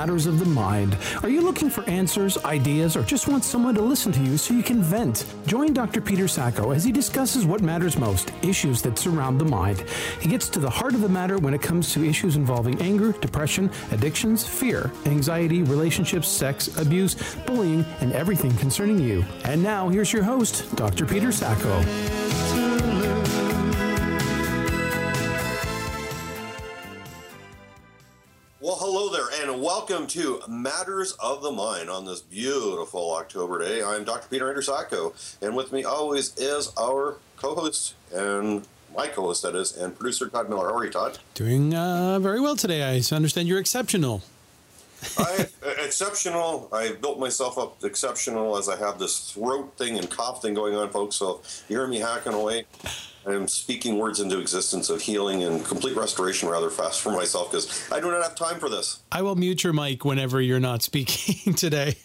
matters of the mind. Are you looking for answers, ideas, or just want someone to listen to you so you can vent? Join Dr. Peter Sacco as he discusses what matters most issues that surround the mind. He gets to the heart of the matter when it comes to issues involving anger, depression, addictions, fear, anxiety, relationships, sex, abuse, bullying, and everything concerning you. And now, here's your host, Dr. Peter Sacco. Welcome to Matters of the Mind on this beautiful October day. I'm Dr. Peter Andrew Sacco, and with me always is our co-host and my co-host, that is, and producer Todd Miller. How are you, Todd? Doing uh, very well today. I understand you're exceptional. I exceptional. I built myself up exceptional as I have this throat thing and cough thing going on, folks. So you hear me hacking away. I'm speaking words into existence of healing and complete restoration rather fast for myself because I do not have time for this. I will mute your mic whenever you're not speaking today.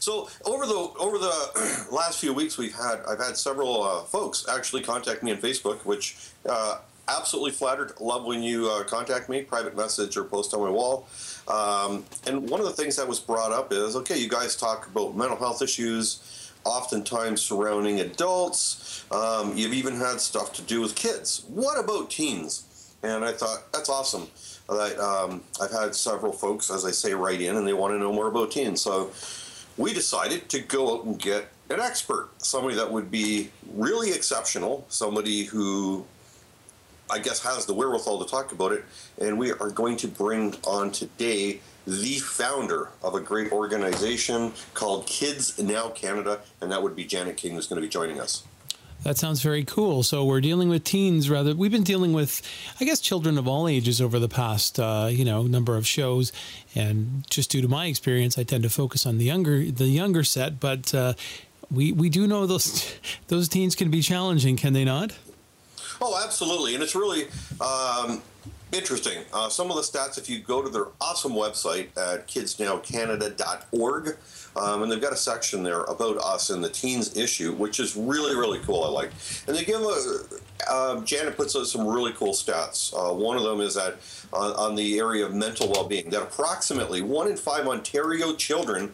So over the over the last few weeks, we've had I've had several uh, folks actually contact me on Facebook, which uh, absolutely flattered. Love when you uh, contact me, private message or post on my wall. Um, and one of the things that was brought up is okay, you guys talk about mental health issues oftentimes surrounding adults. Um, you've even had stuff to do with kids. What about teens? And I thought that's awesome. That um, I've had several folks, as I say, write in and they want to know more about teens. So we decided to go out and get an expert, somebody that would be really exceptional, somebody who I guess has the wherewithal to talk about it. And we are going to bring on today the founder of a great organization called Kids Now Canada, and that would be Janet King, who's going to be joining us. That sounds very cool. So we're dealing with teens rather. We've been dealing with, I guess, children of all ages over the past, uh, you know, number of shows. And just due to my experience, I tend to focus on the younger, the younger set. But uh, we we do know those those teens can be challenging, can they not? Oh, absolutely, and it's really. Um, Interesting. Uh, some of the stats, if you go to their awesome website at kidsnowcanada.org, um, and they've got a section there about us and the teens issue, which is really, really cool. I like. And they give a, uh, Janet puts out some really cool stats. Uh, one of them is that on, the area of mental well being, that approximately one in five Ontario children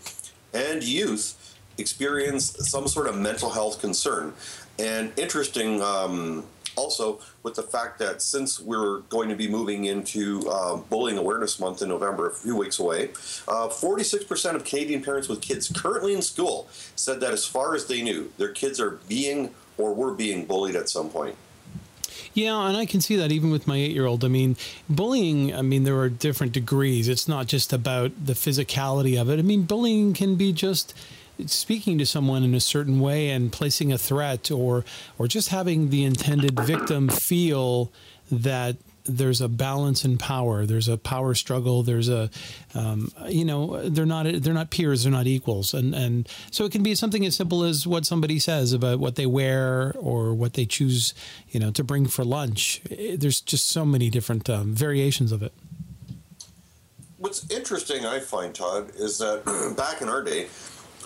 and youth experience some sort of mental health concern. And interesting. Um, also with the fact that since we're going to be moving into uh, Bullying Awareness Month in November, a few weeks away, uh, 46% of Canadian parents with kids currently in school said that as far as they knew, their kids are being or were being bullied at some point. Yeah, and I can see that even with my eight year old. I mean, bullying, I mean, there are different degrees. It's not just about the physicality of it. I mean, bullying can be just speaking to someone in a certain way and placing a threat or or just having the intended victim feel that there's a balance in power there's a power struggle there's a um, you know they're not they're not peers they're not equals. And and so it can be something as simple as what somebody says about what they wear or what they choose you know to bring for lunch. There's just so many different um, variations of it. What's interesting i find todd is that back in our day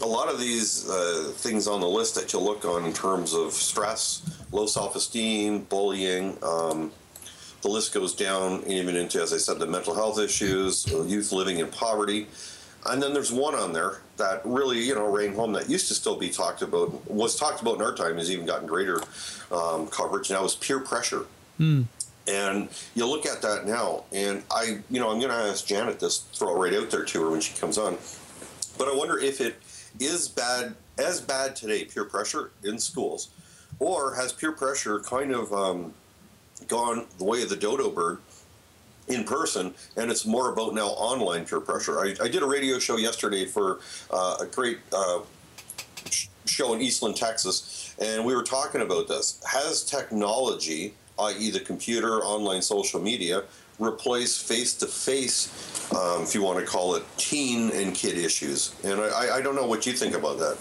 a lot of these uh, things on the list that you look on in terms of stress, low self-esteem, bullying, um, the list goes down even into, as I said, the mental health issues, youth living in poverty. And then there's one on there that really, you know, rang home that used to still be talked about, was talked about in our time, has even gotten greater um, coverage now is peer pressure. Mm. And you look at that now, and I, you know, I'm going to ask Janet this, throw it right out there to her when she comes on. But I wonder if it is bad as bad today, peer pressure in schools, or has peer pressure kind of um, gone the way of the dodo bird in person, and it's more about now online peer pressure. I, I did a radio show yesterday for uh, a great uh, show in Eastland, Texas, and we were talking about this. Has technology, i.e., the computer, online social media, replace face to face, if you want to call it, teen and kid issues. And I, I don't know what you think about that.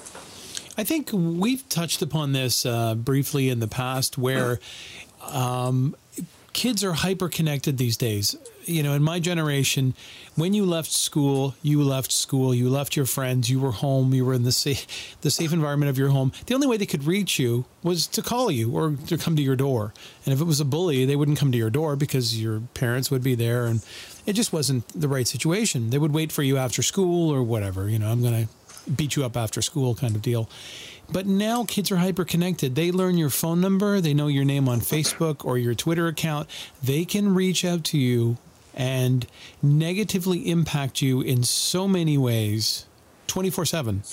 I think we've touched upon this uh, briefly in the past where um, kids are hyper connected these days. You know, in my generation, when you left school, you left school, you left your friends, you were home, you were in the safe, the safe environment of your home. The only way they could reach you was to call you or to come to your door. And if it was a bully, they wouldn't come to your door because your parents would be there and it just wasn't the right situation. They would wait for you after school or whatever, you know, I'm to beat you up after school kind of deal. But now kids are hyper connected. They learn your phone number, they know your name on Facebook or your Twitter account. They can reach out to you and negatively impact you in so many ways 24 7.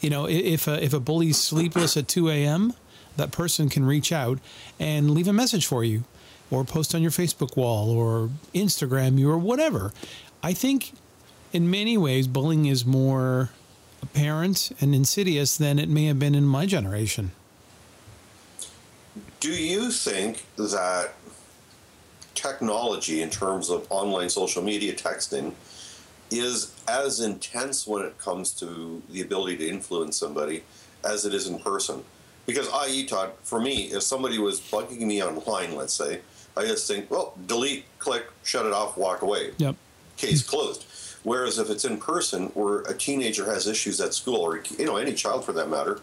You know, if a, if a bully's sleepless at 2 a.m., that person can reach out and leave a message for you or post on your Facebook wall or Instagram you or whatever. I think in many ways, bullying is more apparent and insidious than it may have been in my generation. Do you think that technology, in terms of online social media texting, is as intense when it comes to the ability to influence somebody as it is in person? Because, i.e., Todd, for me, if somebody was bugging me online, let's say, I just think, well, delete, click, shut it off, walk away. Yep. Case hmm. closed. Whereas if it's in person, where a teenager has issues at school, or you know any child for that matter,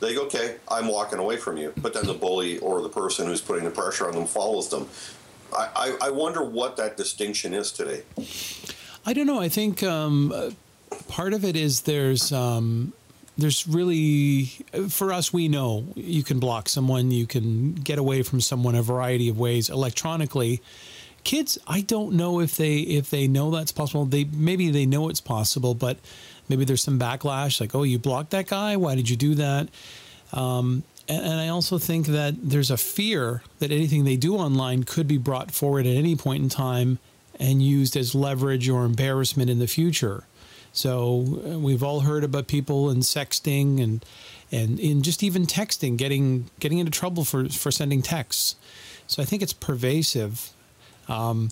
they go, "Okay, I'm walking away from you." But then the bully or the person who's putting the pressure on them follows them. I, I, wonder what that distinction is today. I don't know. I think um, part of it is there's um, there's really for us we know you can block someone, you can get away from someone a variety of ways electronically kids i don't know if they if they know that's possible they maybe they know it's possible but maybe there's some backlash like oh you blocked that guy why did you do that um, and, and i also think that there's a fear that anything they do online could be brought forward at any point in time and used as leverage or embarrassment in the future. So uh, we've all heard about people and sexting and and in just even texting getting getting into trouble for for sending texts. So i think it's pervasive. Um,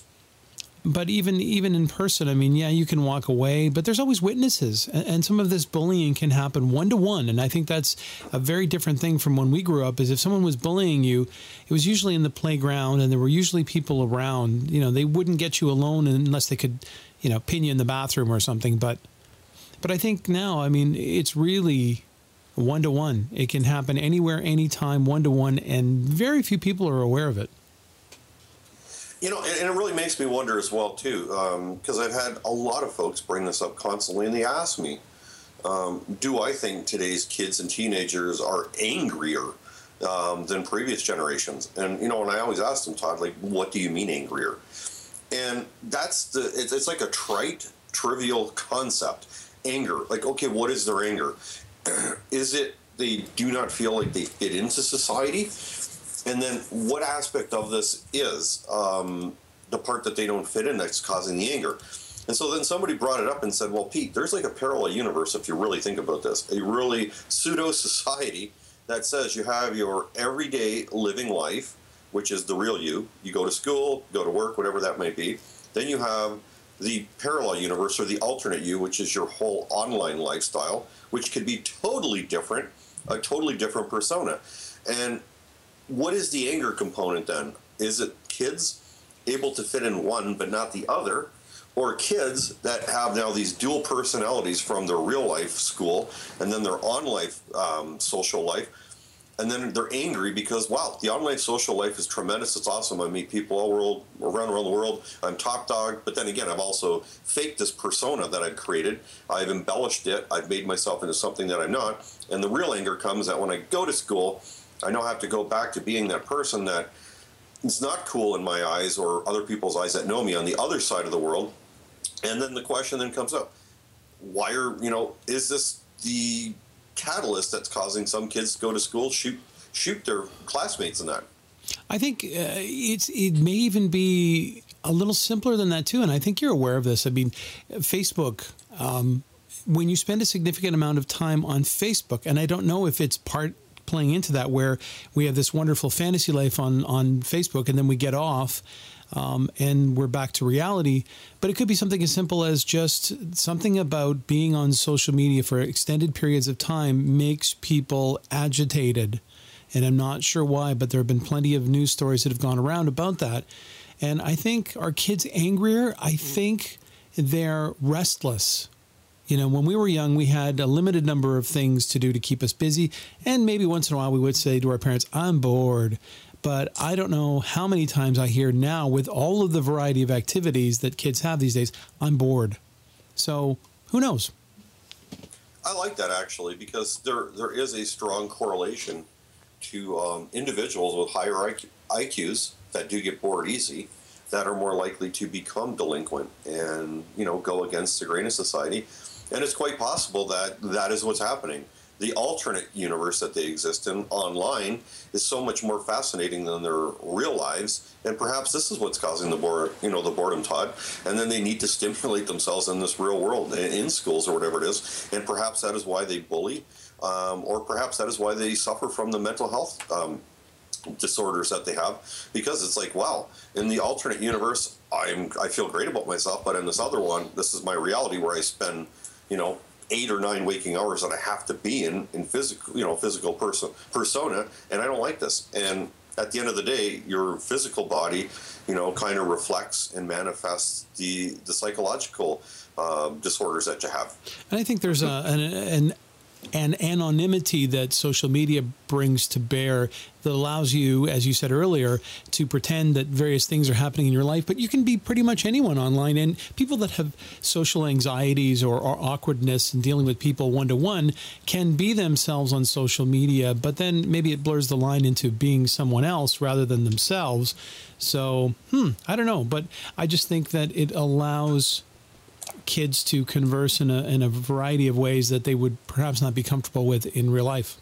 but even even in person, I mean, yeah, you can walk away, but there's always witnesses, and, and some of this bullying can happen one to one, and I think that's a very different thing from when we grew up. Is if someone was bullying you, it was usually in the playground, and there were usually people around. You know, they wouldn't get you alone unless they could, you know, pin you in the bathroom or something. But but I think now, I mean, it's really one to one. It can happen anywhere, anytime, one to one, and very few people are aware of it. You know, and, it really makes me wonder as well too, because um, I've had a lot of folks bring this up constantly, and they ask me, um, "Do I think today's kids and teenagers are angrier um, than previous generations?" And you know, and I always ask them, Todd, like, "What do you mean angrier?" And that's the it's, it's like a trite, trivial concept. Anger, like, okay, what is their anger? is it they do not feel like they fit into society? And then what aspect of this is um, the part that they don't fit in that's causing the anger? And so then somebody brought it up and said, well, Pete, there's like a parallel universe if you really think about this, a really pseudo society that says you have your everyday living life, which is the real you. You go to school, go to work, whatever that might be. Then you have the parallel universe or the alternate you, which is your whole online lifestyle, which could be totally different, a totally different persona. And what is the anger component then? Is it kids able to fit in one but not the other? Or kids that have now these dual personalities from their real life school and then their on life um, social life, and then they're angry because wow, the online social life is tremendous. It's awesome. I meet people all world around around the world. I'm top dog, but then again, I've also faked this persona that I've created. I've embellished it. I've made myself into something that I'm not. And the real anger comes that when I go to school I now have to go back to being that person that is not cool in my eyes or other people's eyes that know me on the other side of the world. And then the question then comes up why are, you know, is this the catalyst that's causing some kids to go to school, shoot, shoot their classmates and that? I think uh, it's it may even be a little simpler than that too, and I think you're aware of this. I mean, Facebook. Um, when you spend a significant amount of time on Facebook, and I don't know if it's part playing into that where we have this wonderful fantasy life on on Facebook and then we get off um, and we're back to reality. But it could be something as simple as just something about being on social media for extended periods of time makes people agitated. And I'm not sure why, but there have been plenty of news stories that have gone around about that. And I think are kids angrier? I think they're restless. You know, when we were young, we had a limited number of things to do to keep us busy. And maybe once in a while we would say to our parents, I'm bored. But I don't know how many times I hear now, with all of the variety of activities that kids have these days, I'm bored. So who knows? I like that actually because there there is a strong correlation to um, individuals with higher IQ, IQs that do get bored easy that are more likely to become delinquent and you know go against the grain of society and it's quite possible that that is what's happening. The alternate universe that they exist in online is so much more fascinating than their real lives and perhaps this is what's causing the boredom you know the boredom todd. And then they need to stimulate themselves in this real world in schools or whatever it is and perhaps that is why they bully um, or perhaps that is why they suffer from the mental health um, disorders that they have because it's like wow in the alternate universe i'm i feel great about myself but in this other one this is my reality where i spend you know eight or nine waking hours that I have to be in in physical, you know, physical person persona, and I don't like this. And at the end of the day, your physical body, you know, kind of reflects and manifests the the psychological uh, disorders that you have. And I think there's a, an, an and anonymity that social media brings to bear that allows you, as you said earlier, to pretend that various things are happening in your life. But you can be pretty much anyone online. And people that have social anxieties or, or awkwardness in dealing with people one to one can be themselves on social media, but then maybe it blurs the line into being someone else rather than themselves. So, hmm, I don't know. But I just think that it allows kids to converse in a, in a variety of ways that they would perhaps not be comfortable with in real life.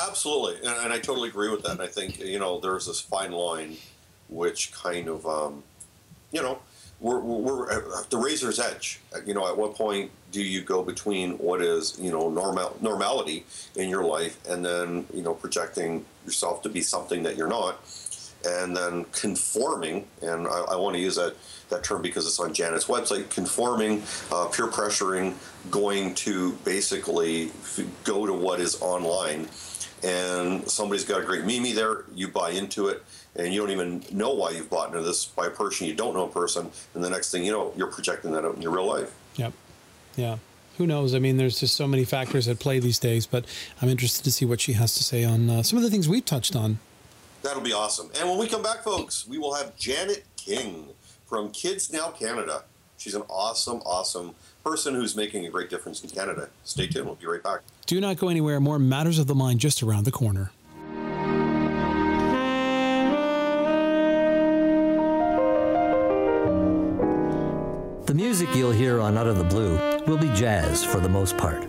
Absolutely, and, and I totally agree with that. I think you know there's this fine line, which kind of um, you know we're, we're at the razor's edge. You know, at what point do you go between what is you know normal normality in your life and then you know projecting yourself to be something that you're not, and then conforming. And I, I want to use that that term because it's on Janet's website, conforming, uh, peer pressuring, going to basically go to what is online. And somebody's got a great meme there, you buy into it, and you don't even know why you've bought into this by a person you don't know a person. And the next thing you know, you're projecting that out in your real life. Yep. Yeah. Who knows? I mean, there's just so many factors at play these days, but I'm interested to see what she has to say on uh, some of the things we've touched on. That'll be awesome. And when we come back, folks, we will have Janet King from Kids Now Canada. She's an awesome, awesome person who's making a great difference in Canada. Stay tuned. We'll be right back. Do not go anywhere. More Matters of the Mind just around the corner. The music you'll hear on Out of the Blue will be jazz for the most part.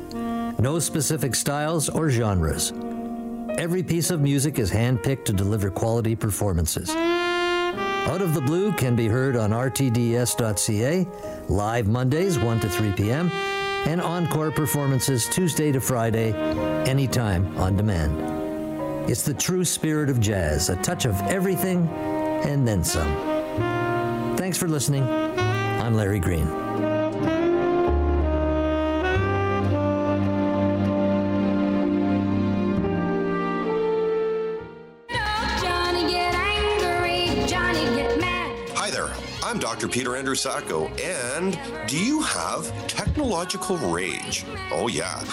No specific styles or genres. Every piece of music is handpicked to deliver quality performances. Out of the Blue can be heard on rtds.ca, live Mondays 1 to 3 p.m., and encore performances Tuesday to Friday, anytime on demand. It's the true spirit of jazz, a touch of everything and then some. Thanks for listening. I'm Larry Green. Dr. Peter Andrew Sacco, and do you have technological rage? Oh, yeah,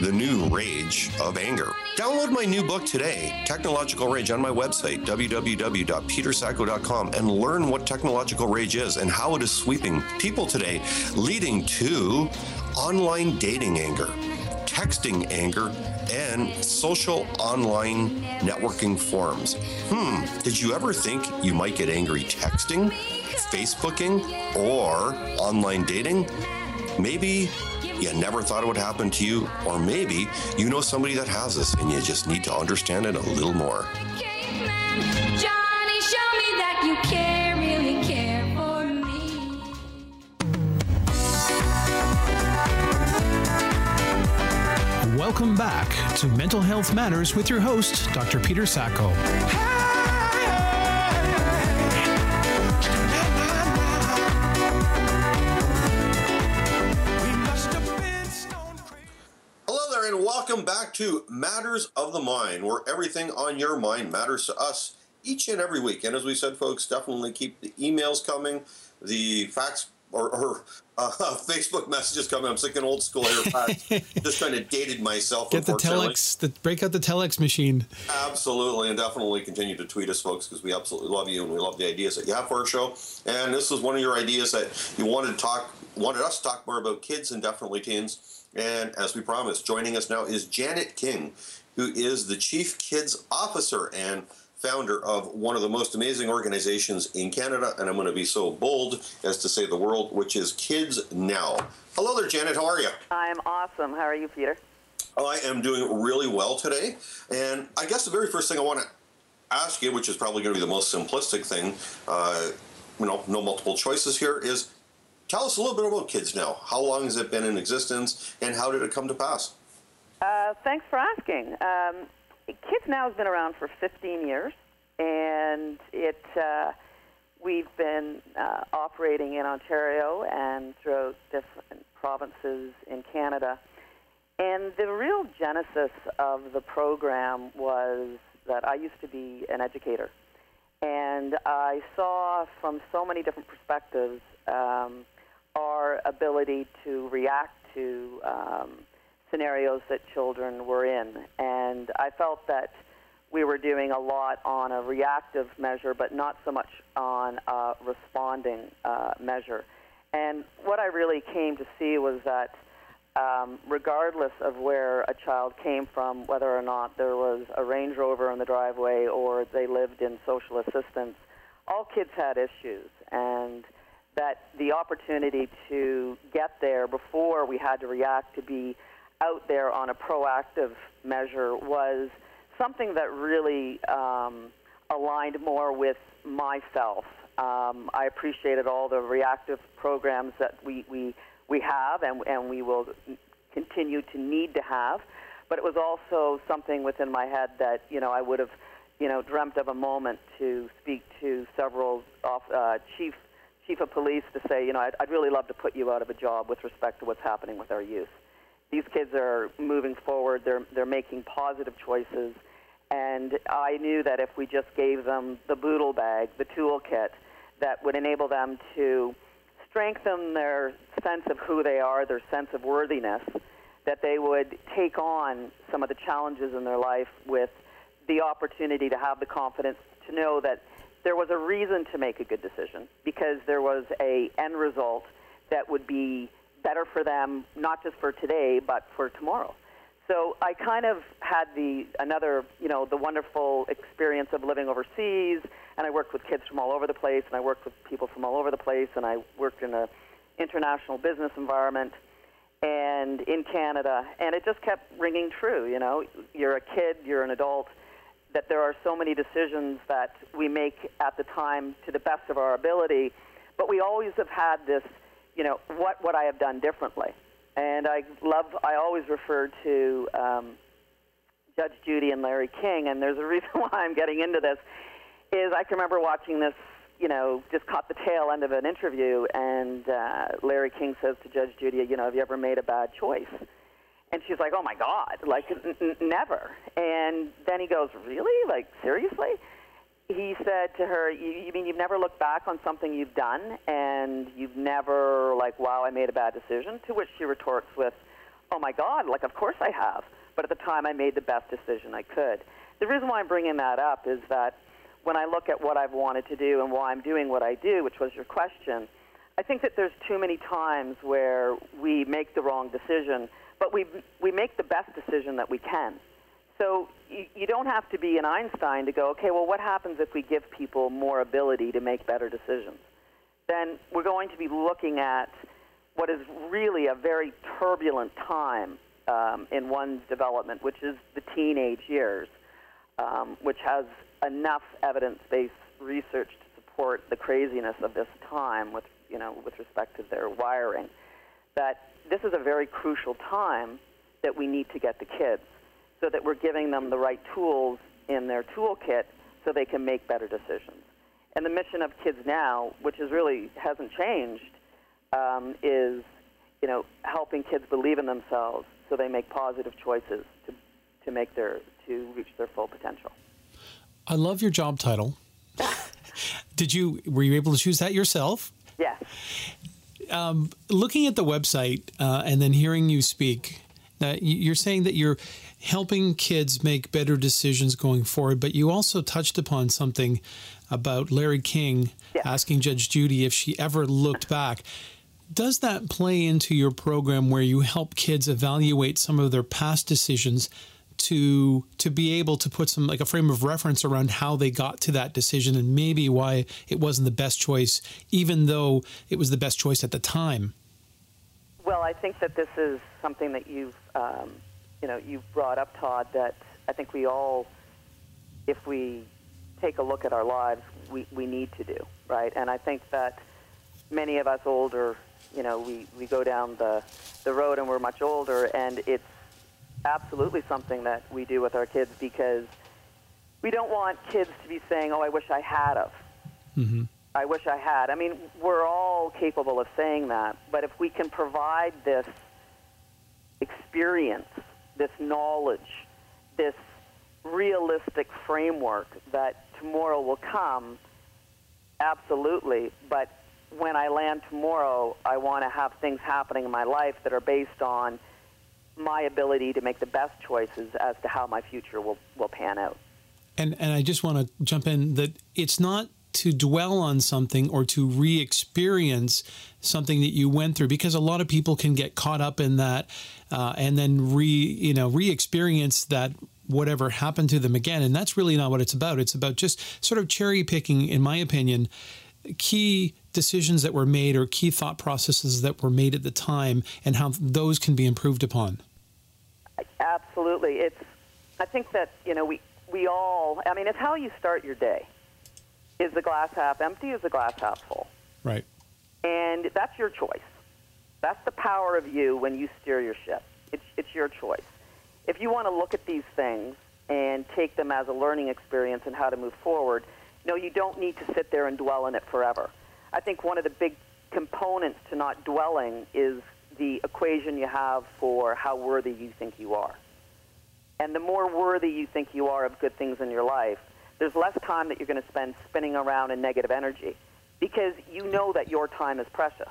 the new rage of anger. Download my new book today, Technological Rage, on my website, www.petersacco.com, and learn what technological rage is and how it is sweeping people today, leading to online dating anger texting anger, and social online networking forums. Hmm, did you ever think you might get angry texting? Facebooking or online dating, maybe you never thought it would happen to you, or maybe you know somebody that has this and you just need to understand it a little more. Welcome back to Mental Health Matters with your host, Dr. Peter Sacco. Back to Matters of the Mind, where everything on your mind matters to us each and every week. And as we said, folks, definitely keep the emails coming, the fax or, or uh, Facebook messages coming. I'm thinking old school here. Just kind of dated myself. Get the telex, the, break out the telex machine. Absolutely, and definitely continue to tweet us, folks, because we absolutely love you and we love the ideas that you have for our show. And this was one of your ideas that you wanted to talk, wanted us to talk more about kids and definitely teens. And as we promised, joining us now is Janet King, who is the Chief Kids Officer and founder of one of the most amazing organizations in Canada, and I'm going to be so bold as to say the world, which is Kids Now. Hello there, Janet. How are you? I'm awesome. How are you, Peter? I am doing really well today. And I guess the very first thing I want to ask you, which is probably going to be the most simplistic thing, uh, you know, no multiple choices here, is Tell us a little bit about Kids Now. How long has it been in existence, and how did it come to pass? Uh, thanks for asking. Um, Kids Now has been around for 15 years, and it uh, we've been uh, operating in Ontario and throughout different provinces in Canada. And the real genesis of the program was that I used to be an educator, and I saw from so many different perspectives. Um, ability to react to um, scenarios that children were in. And I felt that we were doing a lot on a reactive measure, but not so much on a responding uh, measure. And what I really came to see was that um, regardless of where a child came from, whether or not there was a Range Rover in the driveway or they lived in social assistance, all kids had issues. And that the opportunity to get there before we had to react to be out there on a proactive measure was something that really um, aligned more with myself. Um, I appreciated all the reactive programs that we, we, we have and, and we will continue to need to have. But it was also something within my head that, you know, I would have, you know, dreamt of a moment to speak to several off, uh, chief chief of police to say, you know, I'd, I'd really love to put you out of a job with respect to what's happening with our youth. These kids are moving forward. They're they're making positive choices, and I knew that if we just gave them the boodle bag, the toolkit, that would enable them to strengthen their sense of who they are, their sense of worthiness, that they would take on some of the challenges in their life with the opportunity to have the confidence to know that there was a reason to make a good decision because there was a end result that would be better for them, not just for today, but for tomorrow. So I kind of had the another, you know, the wonderful experience of living overseas, and I worked with kids from all over the place, and I worked with people from all over the place, and I worked in a international business environment and in Canada, and it just kept ringing true. You know, you're a kid, you're an adult, that there are so many decisions that we make at the time to the best of our ability, but we always have had this, you know, what would I have done differently? And I love, I always refer to um, Judge Judy and Larry King, and there's a reason why I'm getting into this, is I can remember watching this, you know, just caught the tail end of an interview, and uh, Larry King says to Judge Judy, you know, have you ever made a bad choice? And she's like, "Oh my God, like n- n- never." And then he goes, "Really? Like seriously?" He said to her, you, "You mean you've never looked back on something you've done and you've never like, wow, I made a bad decision?" To which she retorts with, "Oh my God, like of course I have, but at the time I made the best decision I could." The reason why I'm bringing that up is that when I look at what I've wanted to do and why I'm doing what I do, which was your question, I think that there's too many times where we make the wrong decision but we we make the best decision that we can. So you, you don't have to be an Einstein to go, okay, well, what happens if we give people more ability to make better decisions? Then we're going to be looking at what is really a very turbulent time um, in one's development, which is the teenage years, um, which has enough evidence-based research to support the craziness of this time with, you know, with respect to their wiring. That this is a very crucial time that we need to get the kids so that we're giving them the right tools in their toolkit so they can make better decisions. And the mission of Kids Now, which is really hasn't changed, um, is you know, helping kids believe in themselves so they make positive choices to, to make their to reach their full potential. I love your job title. Did you were you able to choose that yourself? Um, looking at the website uh, and then hearing you speak, uh, you're saying that you're helping kids make better decisions going forward, but you also touched upon something about Larry King yes. asking Judge Judy if she ever looked back. Does that play into your program where you help kids evaluate some of their past decisions to to be able to put some like a frame of reference around how they got to that decision and maybe why it wasn't the best choice even though it was the best choice at the time. Well i think that this is something that you've um, you know you've brought up todd that i think we all if we take a look at our lives we, we need to do right? And i think that many of us older you know we, we go down the the road and we're much older and it's absolutely something that we do with our kids because we don't want kids to be saying, "Oh, I wish I had of." Mm-hmm. I wish I had. I mean, we're all capable of saying that, but if we can provide this experience, this knowledge, this realistic framework that tomorrow will come, absolutely. But when I land tomorrow, I want to have things happening in my life that are based on my ability to make the best choices as to how my future will, will pan out. And and I just want to jump in that it's not to dwell on something or to re-experience something that you went through because a lot of people can get caught up in that uh, and then re you know re-experience that whatever happened to them again and that's really not what it's about it's about just sort of cherry picking in my opinion key decisions that were made or key thought processes that were made at the time and how those can be improved upon? Absolutely. It's I think that, you know, we we all I mean, it's how you start your day. Is the glass half empty? Or is the glass half full? Right. And that's your choice. That's the power of you when you steer your ship. It's it's your choice. If you want to look at these things and take them as a learning experience and how to move forward, no, you don't need to sit there and dwell in it forever. I think one of the big components to not dwelling is the equation you have for how worthy you think you are. And the more worthy you think you are of good things in your life, there's less time that you're going to spend spinning around in negative energy because you know that your time is precious.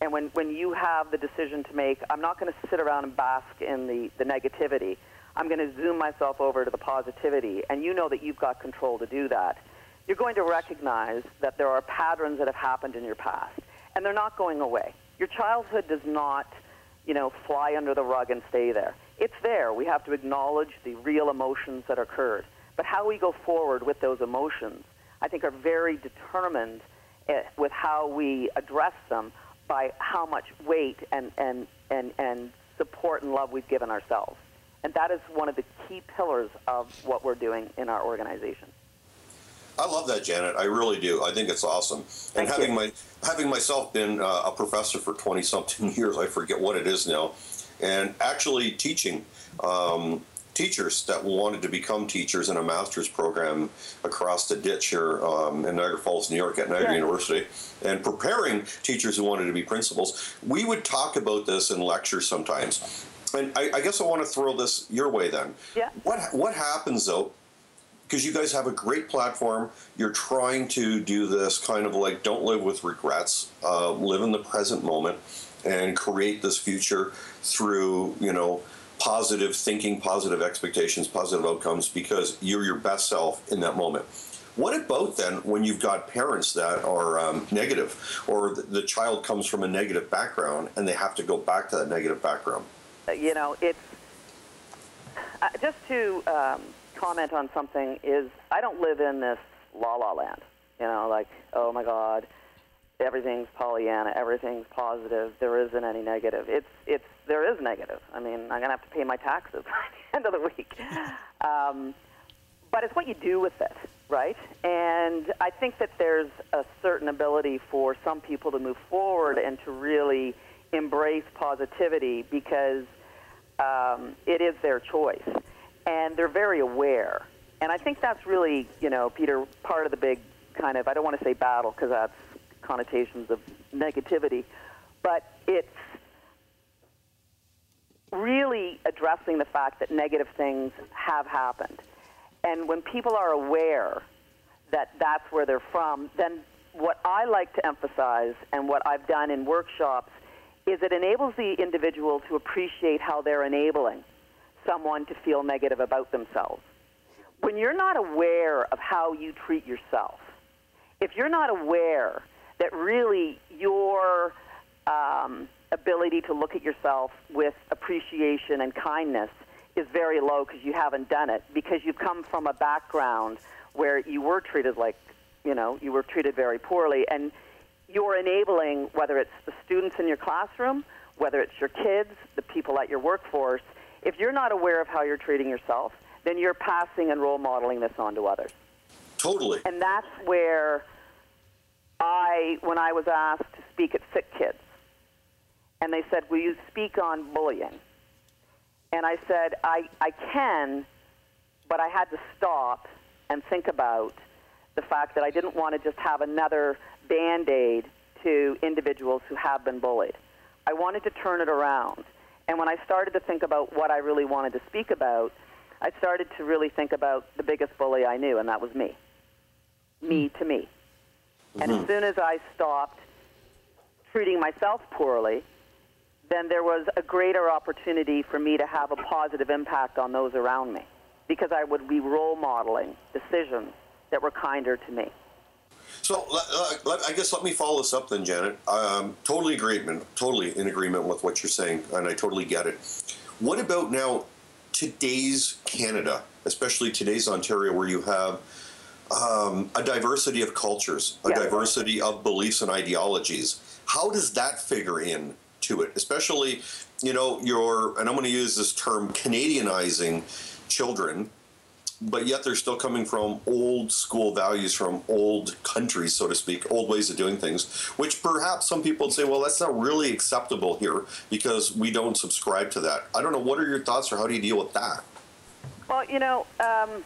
And when, when you have the decision to make, I'm not going to sit around and bask in the, the negativity. I'm going to zoom myself over to the positivity. And you know that you've got control to do that you're going to recognize that there are patterns that have happened in your past, and they're not going away. Your childhood does not, you know, fly under the rug and stay there. It's there. We have to acknowledge the real emotions that occurred. But how we go forward with those emotions, I think, are very determined eh, with how we address them by how much weight and, and, and, and support and love we've given ourselves. And that is one of the key pillars of what we're doing in our organization. I love that, Janet. I really do. I think it's awesome. And Thank having you. my having myself been uh, a professor for twenty something years, I forget what it is now, and actually teaching um, teachers that wanted to become teachers in a master's program across the ditch here um, in Niagara Falls, New York, at Niagara Yeah. University, and preparing teachers who wanted to be principals. We would talk about this in lectures sometimes. And I, I guess I want to throw this your way then. Yeah. What what happens though because you guys have a great platform. You're trying to do this kind of like don't live with regrets, uh, live in the present moment, and create this future through you know positive thinking, positive expectations, positive outcomes because you're your best self in that moment. What about then when you've got parents that are um, negative, or the, child comes from a negative background and they have to go back to that negative background? You know, it's uh, just to um, comment on something is I don't live in this la la land. You know, like oh my God, everything's Pollyanna, everything's positive. There isn't any negative. It's it's there is negative. I mean, I'm gonna have to pay my taxes by the end of the week. Um, but it's what you do with it, right? And I think that there's a certain ability for some people to move forward and to really embrace positivity because um, it is their choice, and they're very aware. And I think that's really, you know, Peter, part of the big kind of I don't want to say battle because that's connotations of negativity, but it's really addressing the fact that negative things have happened. And when people are aware that that's where they're from, then what I like to emphasize and what I've done in workshops is it enables the individual to appreciate how they're enabling someone to feel negative about themselves. When you're not aware of how you treat yourself, if you're not aware that really your um, ability to look at yourself with appreciation and kindness is very low because you haven't done it, because you've come from a background where you were treated like, you know, you were treated very poorly, and you're enabling, whether it's the students in your classroom, whether it's your kids, the people at your workforce, if you're not aware of how you're treating yourself, then you're passing and role modeling this on to others. Totally. And that's where I, when I was asked to speak at Sick Kids, and they said, Will you speak on bullying? And I said, I, I can, but I had to stop and think about the fact that I didn't want to just have another band aid to individuals who have been bullied. I wanted to turn it around. And when I started to think about what I really wanted to speak about, I started to really think about the biggest bully I knew, and that was me. Me hmm. to me. And as hmm. soon as I stopped treating myself poorly, then there was a greater opportunity for me to have a positive impact on those around me because I would be role modeling decisions that were kinder to me. So let, I guess let me follow this up then, Janet. Um, totally agreement, totally in agreement with what you're saying, and I totally get it. What about now today's Canada, especially today's Ontario, where you have um, a diversity of cultures, a Yeah. diversity of beliefs and ideologies? How does that figure in to it? Especially, you know, your and I'm going to use this term Canadianizing children but yet they're still coming from old school values from old countries, so to speak, old ways of doing things, which perhaps some people would say, well, that's not really acceptable here because we don't subscribe to that. I don't know. What are your thoughts or how do you deal with that? Well, you know, um,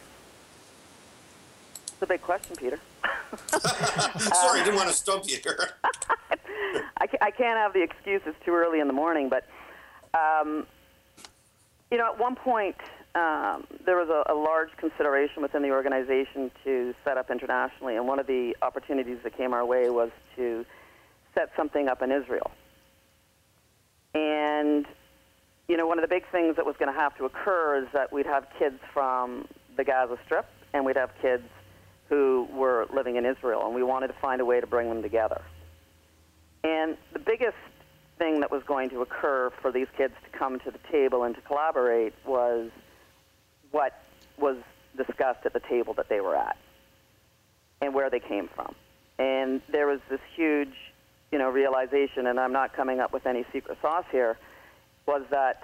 it's a big question, Peter. Sorry, I didn't want to stump you here. I, can't have the excuse it's too early in the morning, but um, you know, at one point um, there was a, a large consideration within the organization to set up internationally, and one of the opportunities that came our way was to set something up in Israel. And you know, one of the big things that was going to have to occur is that we'd have kids from the Gaza Strip, and we'd have kids who were living in Israel, and we wanted to find a way to bring them together. And the biggest thing that was going to occur for these kids to come to the table and to collaborate was what was discussed at the table that they were at and where they came from. And there was this huge, you know, realization, and I'm not coming up with any secret sauce here, was that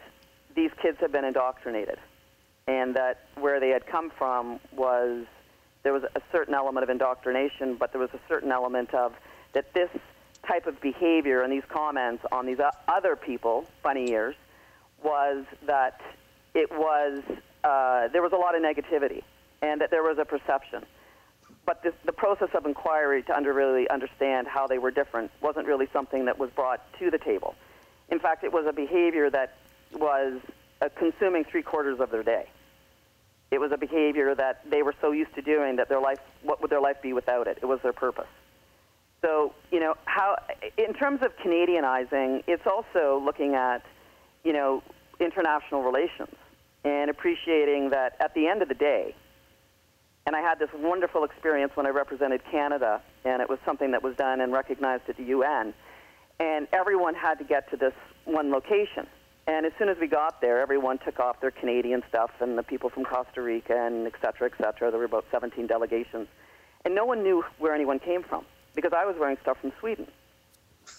these kids had been indoctrinated, and that where they had come from was there was a certain element of indoctrination, but there was a certain element of that this type of behavior and these comments on these other people, funny ears, was that it was uh, there was a lot of negativity, and that there was a perception. But this, the process of inquiry to under, really understand how they were different wasn't really something that was brought to the table. In fact, it was a behavior that was uh, consuming three quarters of their day. It was a behavior that they were so used to doing that their life, what would their life be without it? It was their purpose. So, you know, how, in terms of Canadianizing, it's also looking at, you know, international relations and appreciating that at the end of the day, and I had this wonderful experience when I represented Canada, and it was something that was done and recognized at the UN, and everyone had to get to this one location. And as soon as we got there, everyone took off their Canadian stuff, and the people from Costa Rica, and et cetera, et cetera. There were about 17 delegations. And no one knew where anyone came from because I was wearing stuff from Sweden.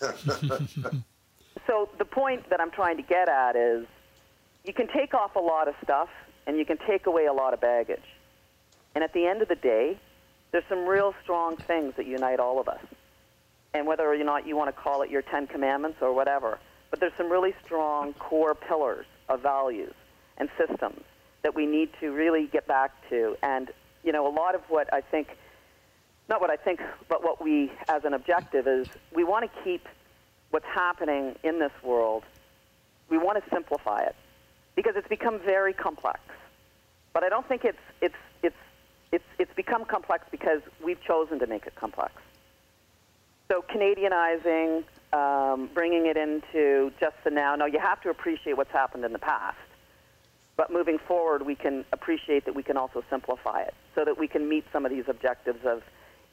so the point that I'm trying to get at is you can take off a lot of stuff and you can take away a lot of baggage. And at the end of the day, there's some real strong things that unite all of us. And whether or not you want to call it your Ten Commandments or whatever, but there's some really strong core pillars of values and systems that we need to really get back to. And, you know, a lot of what I think, not what I think, but what we, as an objective, is we want to keep what's happening in this world, we want to simplify it. Because it's become very complex. But I don't think it's it's it's it's it's become complex because we've chosen to make it complex. So Canadianizing, um, bringing it into just the now. Now you have to appreciate what's happened in the past, but moving forward, we can appreciate that we can also simplify it so that we can meet some of these objectives of,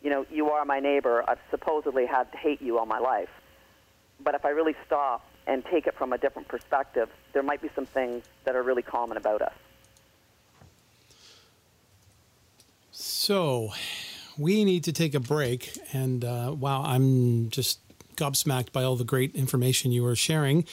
you know, you are my neighbor. I've supposedly had to hate you all my life, but if I really stop and take it from a different perspective, there might be some things that are really common about us. So, we need to take a break. And uh, wow, I'm just gobsmacked by all the great information you are sharing.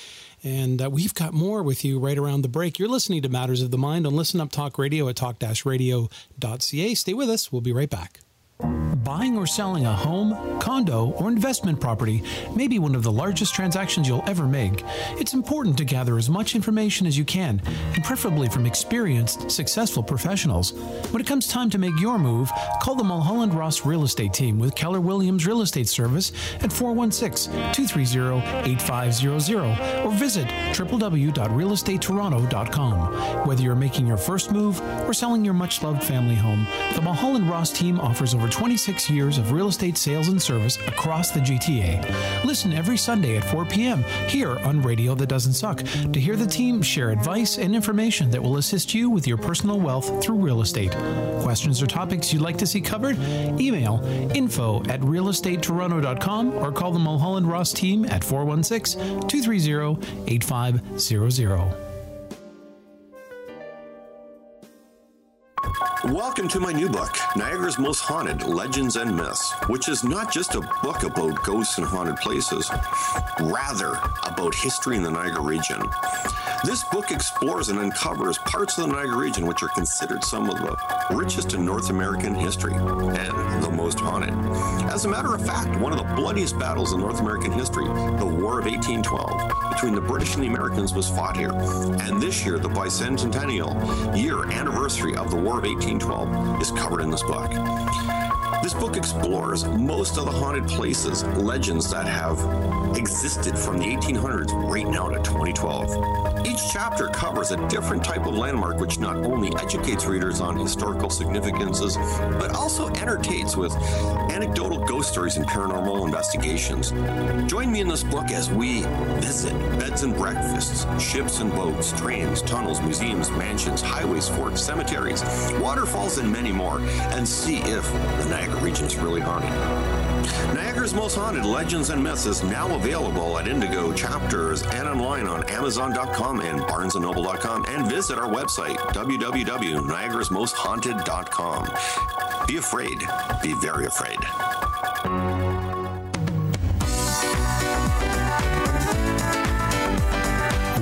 And uh, we've got more with you right around the break. You're listening to Matters of the Mind on Listen Up Talk Radio at talk-radio.ca. Stay with us. We'll be right back. Buying or selling a home, condo, or investment property may be one of the largest transactions you'll ever make. It's important to gather as much information as you can, and preferably from experienced, successful professionals. When it comes time to make your move, call the Mulholland Ross Real Estate Team with Keller Williams Real Estate Service at 416 230 8500 or visit www.realestatetoronto.com. Whether you're making your first move or selling your much loved family home, the Mulholland Ross team offers over 26 years of real estate sales and service across the GTA. Listen every Sunday at 4 p.m. here on Radio That Doesn't Suck to hear the team share advice and information that will assist you with your personal wealth through real estate. Questions or topics you'd like to see covered? Email info at realestatetoronto.com or call the Mulholland Ross team at 416 230 8500. Welcome to my new book, Niagara's Most Haunted Legends and Myths, which is not just a book about ghosts and haunted places, rather about history in the Niagara region. This book explores and uncovers parts of the Niagara region which are considered some of the richest in North American history and the most haunted. As a matter of fact, one of the bloodiest battles in North American history, the War of 1812, between the British and the Americans was fought here. And this year, the bicentennial year anniversary of the War of 1812 is covered in this book. This book explores most of the haunted places, legends that have existed from the 1800s right now to 2012. Each chapter covers a different type of landmark which not only educates readers on historical significances, but also entertains with anecdotal ghost stories and paranormal investigations. Join me in this book as we visit beds and breakfasts, ships and boats, trains, tunnels, museums, mansions, highways, forts, cemeteries, waterfalls, and many more, and see if the Niagara region is really haunted. Niagara's Most Haunted Legends and Myths is now available at Indigo Chapters and online on Amazon.com and BarnesandNoble.com and visit our website, www.niagarasmosthaunted.com. Be afraid. Be very afraid.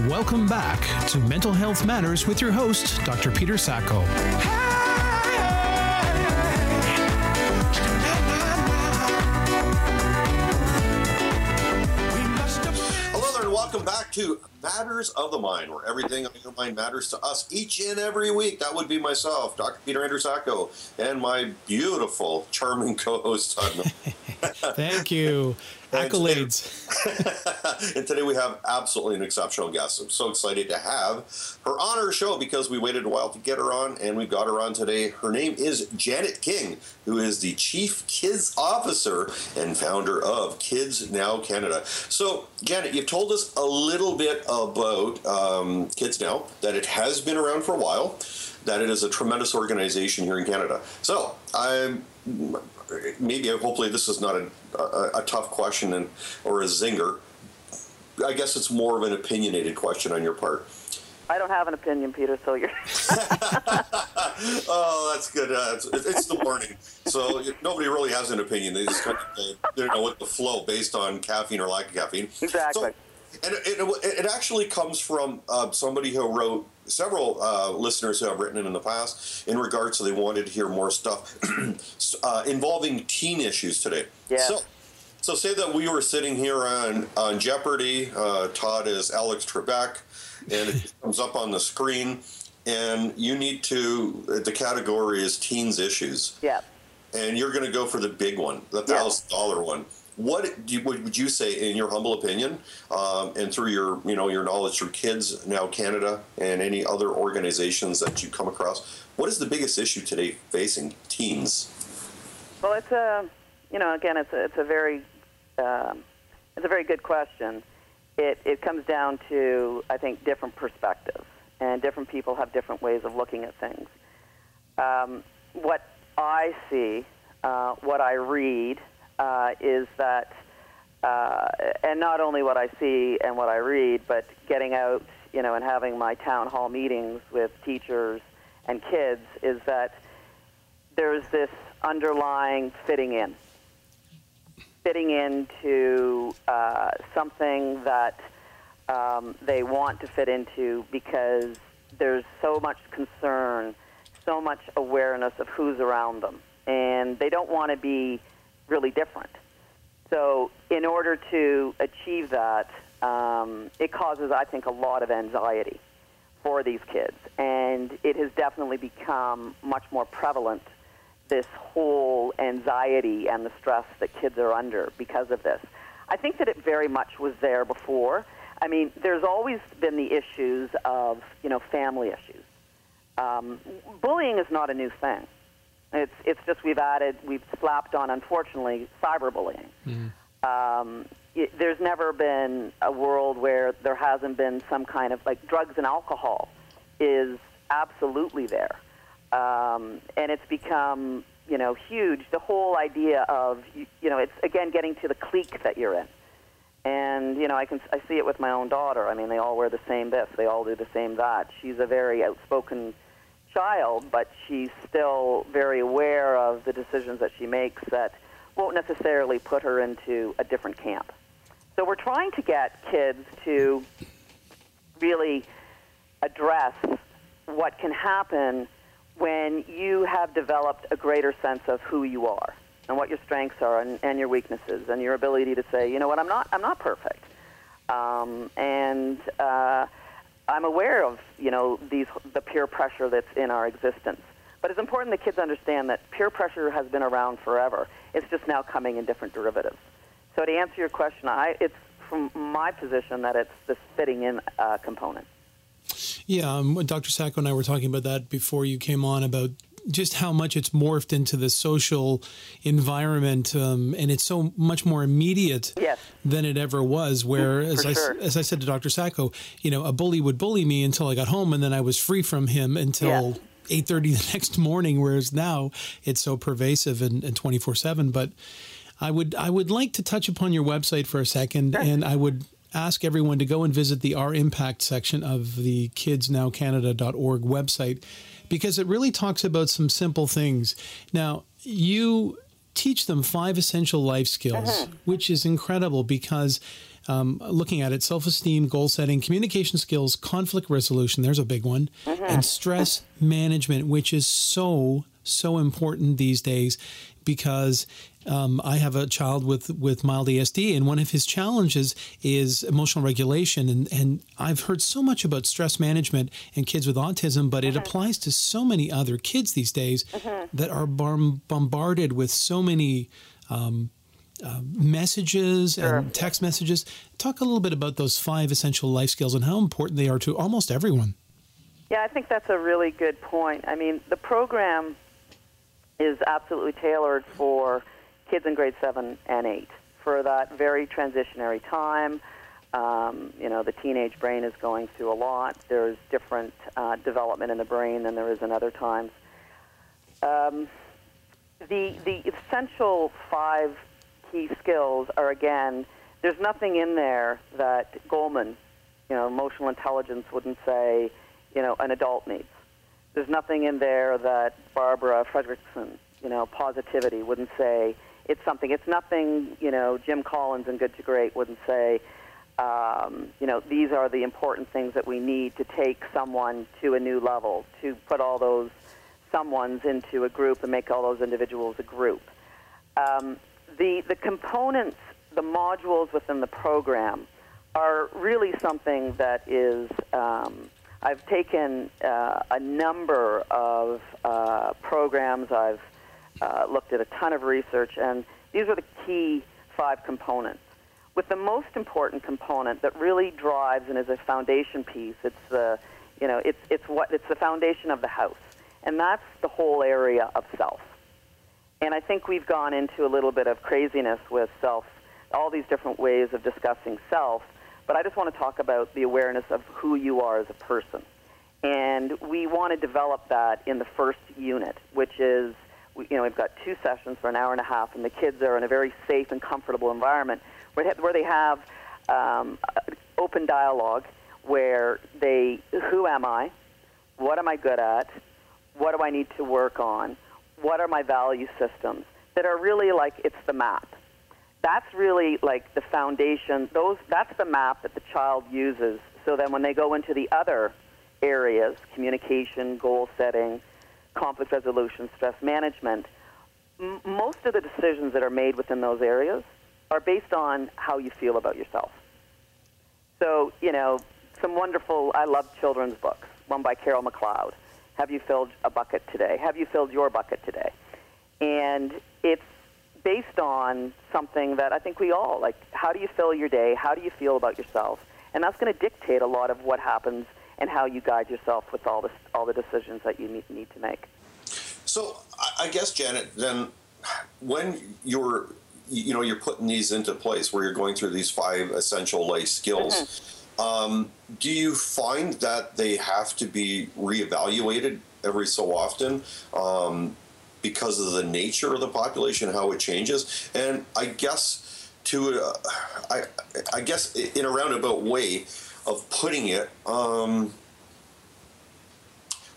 Welcome back to Mental Health Matters with your host, Dr. Peter Sacco. To Matters of the Mind, where everything your mind matters to us each and every week. That would be myself, Dr. Peter Andrew Sacco, and my beautiful, charming co-host, Thank you. And today- Accolades. and today we have absolutely an exceptional guest. I'm so excited to have her on our show because we waited a while to get her on, and we've got her on today. Her name is Janet King, who is the Chief Kids Officer and founder of Kids Now Canada. So, Janet, you've told us a little bit about um, Kids Now, that it has been around for a while, that it is a tremendous organization here in Canada. So, I'm maybe hopefully this is not a, a, a tough question and or a zinger. I guess it's more of an opinionated question on your part. I don't have an opinion, Peter, so you're. Oh, that's good. Uh, it's, it's the morning, so nobody really has an opinion. They just kind of uh, they don't know what the flow based on caffeine or lack of caffeine. Exactly. So, and it, it, it actually comes from uh, somebody who wrote several uh, listeners who have written it in the past in regards to they wanted to hear more stuff uh, involving teen issues today. Yeah. So, so say that we were sitting here on on Jeopardy. Uh, Todd is Alex Trebek, and it comes up on the screen, and you need to. The category is teens issues, yeah. and you're going to go for the big one, the thousand dollar one. What you, would you say, in your humble opinion, um, and through your you know your knowledge through Kids Now Canada and any other organizations that you come across, what is the biggest issue today facing teens? Well, it's a you know again it's a, it's a very um, it's a very good question. It it comes down to I think different perspectives and different people have different ways of looking at things. Um, what I see, uh, what I read, uh, is that, uh, and not only what I see and what I read, but getting out, you know, and having my town hall meetings with teachers and kids, is that there's this underlying fitting in, fitting into uh, something that um, they want to fit into because there's so much concern, so much awareness of who's around them, and they don't want to be really different. So, in order to achieve that, um, it causes, I think, a lot of anxiety for these kids, and it has definitely become much more prevalent. This whole anxiety and the stress that kids are under because of this. I think that it very much was there before. I mean, there's always been the issues of, you know, family issues. Um, bullying is not a new thing. It's it's just we've added we've slapped on unfortunately cyberbullying. Mm. Um, it, there's never been a world where there hasn't been some kind of like drugs and alcohol is absolutely there, um, and it's become you know huge. The whole idea of you, you know it's again getting to the clique that you're in, and you know I can I see it with my own daughter. I mean they all wear the same this, they all do the same that. She's a very outspoken child, but she's still very aware of the decisions that she makes that won't necessarily put her into a different camp. So we're trying to get kids to really address what can happen when you have developed a greater sense of who you are and what your strengths are and, and your weaknesses and your ability to say, you know what, I'm not, I'm not perfect. Um, and uh, I'm aware of you know these the peer pressure that's in our existence. But it's important that kids understand that peer pressure has been around forever. It's just now coming in different derivatives. So to answer your question, I, it's from my position that it's this fitting in uh, component. Yeah, um, Dr. Sacco and I were talking about that before you came on about just how much it's morphed into the social environment, um, and it's so much more immediate yes. than it ever was. Where, mm, as I sure. as I said to Dr. Sacco, you know, a bully would bully me until I got home, and then I was free from him until. 8.30 the next morning whereas now it's so pervasive and, and 24-7 but I would I would like to touch upon your website for a second, sure. and I would ask everyone to go and visit the Our Impact section of the KidsNowCanada.org website because it really talks about some simple things. Now, you teach them five essential life skills, uh-huh. which is incredible because um, looking at it self esteem, goal setting, communication skills, conflict resolution there's a big one, uh-huh. and stress management, which is so, so important these days because um, I have a child with with mild ASD, and one of his challenges is emotional regulation. And, and I've heard so much about stress management and kids with autism, but it mm-hmm. applies to so many other kids these days mm-hmm. that are bombarded with so many. Um, uh, messages sure. and text messages. Talk a little bit about those five essential life skills and how important they are to almost everyone. Yeah, I think that's a really good point. I mean, the program is absolutely tailored for kids in grade seven and eight for that very transitionary time. Um, you know, the teenage brain is going through a lot. There's different uh, development in the brain than there is in other times. Um, the the essential five key skills are again. There's nothing in there that Goleman, you know, emotional intelligence wouldn't say, you know, an adult needs. There's nothing in there that Barbara Fredrickson, you know, positivity wouldn't say, it's something. It's nothing, you know, Jim Collins and Good to Great wouldn't say, um, you know, these are the important things that we need to take someone to a new level, to put all those someones into a group and make all those individuals a group. Um, the, the components, the modules within the program are really something that is, um, I've taken uh, a number of uh, programs, I've uh, looked at a ton of research, and these are the key five components. With the most important component that really drives and is a foundation piece, it's the, you know, it's, it's what it's the foundation of the house, and that's the whole area of self. And I think we've gone into a little bit of craziness with self, all these different ways of discussing self. But I just want to talk about the awareness of who you are as a person. And we want to develop that in the first unit, which is, you know, we've got two sessions for an hour and a half, and the kids are in a very safe and comfortable environment where, they have um, open dialogue where they, who am I? What am I good at? What do I need to work on? What are my value systems? That are really like it's the map. That's really like the foundation. Those that's the map that the child uses. So then when they go into the other areas, communication, goal setting, conflict resolution, stress management, m- most of the decisions that are made within those areas are based on how you feel about yourself. So, you know, some wonderful, I love children's books, one by Carol McCloud. Have you filled a bucket today? Have you filled your bucket today? And it's based on something that I think we all like. How do you fill your day? How do you feel about yourself? And that's going to dictate a lot of what happens and how you guide yourself with all the all the decisions that you need, need to make. So I guess Janet, then when you're you know you're putting these into place where you're going through these five essential life skills. Mm-hmm um, do you find that they have to be reevaluated every so often um, because of the nature of the population, how it changes? And I guess to, uh, I, I guess in a roundabout way of putting it, um,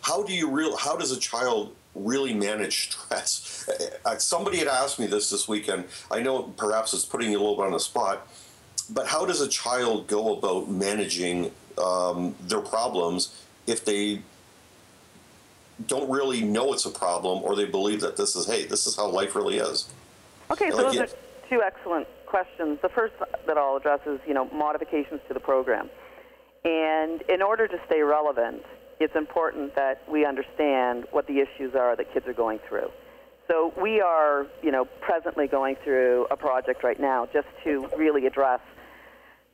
how do you real? How does a child really manage stress? Uh, somebody had asked me this this weekend. I know perhaps it's putting you a little bit on the spot but how does a child go about managing um, their problems if they don't really know it's a problem or they believe that this is hey this is how life really is. Okay so like, those yeah. are two excellent questions. The first that i'll address is you know modifications to the program. And in order to stay relevant it's important that we understand what the issues are that kids are going through. So we are you know presently going through a project right now just to really address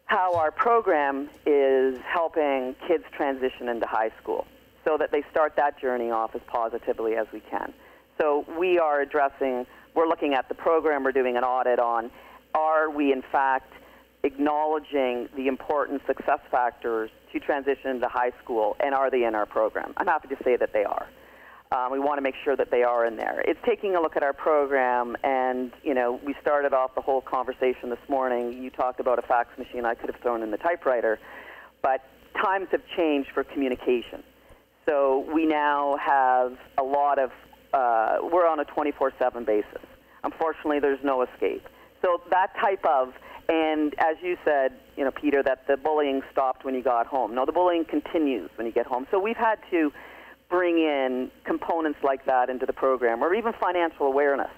how our program is helping kids transition into high school so that they start that journey off as positively as we can. So we are addressing, we're looking at the program, we're doing an audit on are we in fact acknowledging the important success factors to transition into high school and are they in our program? I'm happy to say that they are. Um, we want to make sure that they are in there. It's taking a look at our program, and you know, we started off the whole conversation this morning. You talked about a fax machine. I could have thrown in the typewriter, but times have changed for communication. So we now have a lot of. Uh, we're on a 24/7 basis. Unfortunately, there's no escape. So that type of and as you said, you know, Peter, that the bullying stopped when you got home. No, the bullying continues when you get home. So we've had to bring in components like that into the program, or even financial awareness.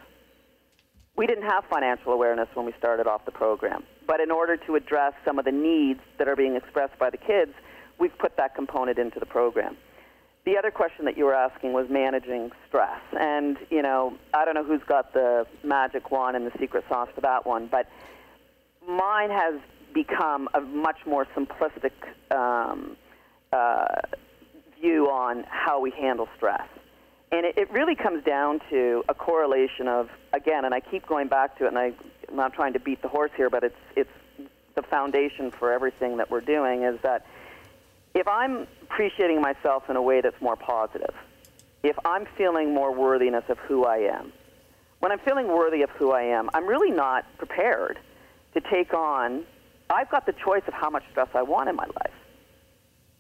We didn't have financial awareness when we started off the program, but in order to address some of the needs that are being expressed by the kids, we've put that component into the program. The other question that you were asking was managing stress. And, you know, I don't know who's got the magic wand and the secret sauce for that one, but mine has become a much more simplistic um, uh, view on how we handle stress. And it, it really comes down to a correlation of, again, and I keep going back to it, and I, I'm not trying to beat the horse here, but it's, it's the foundation for everything that we're doing is that if I'm appreciating myself in a way that's more positive, if I'm feeling more worthiness of who I am, when I'm feeling worthy of who I am, I'm really not prepared to take on, I've got the choice of how much stress I want in my life.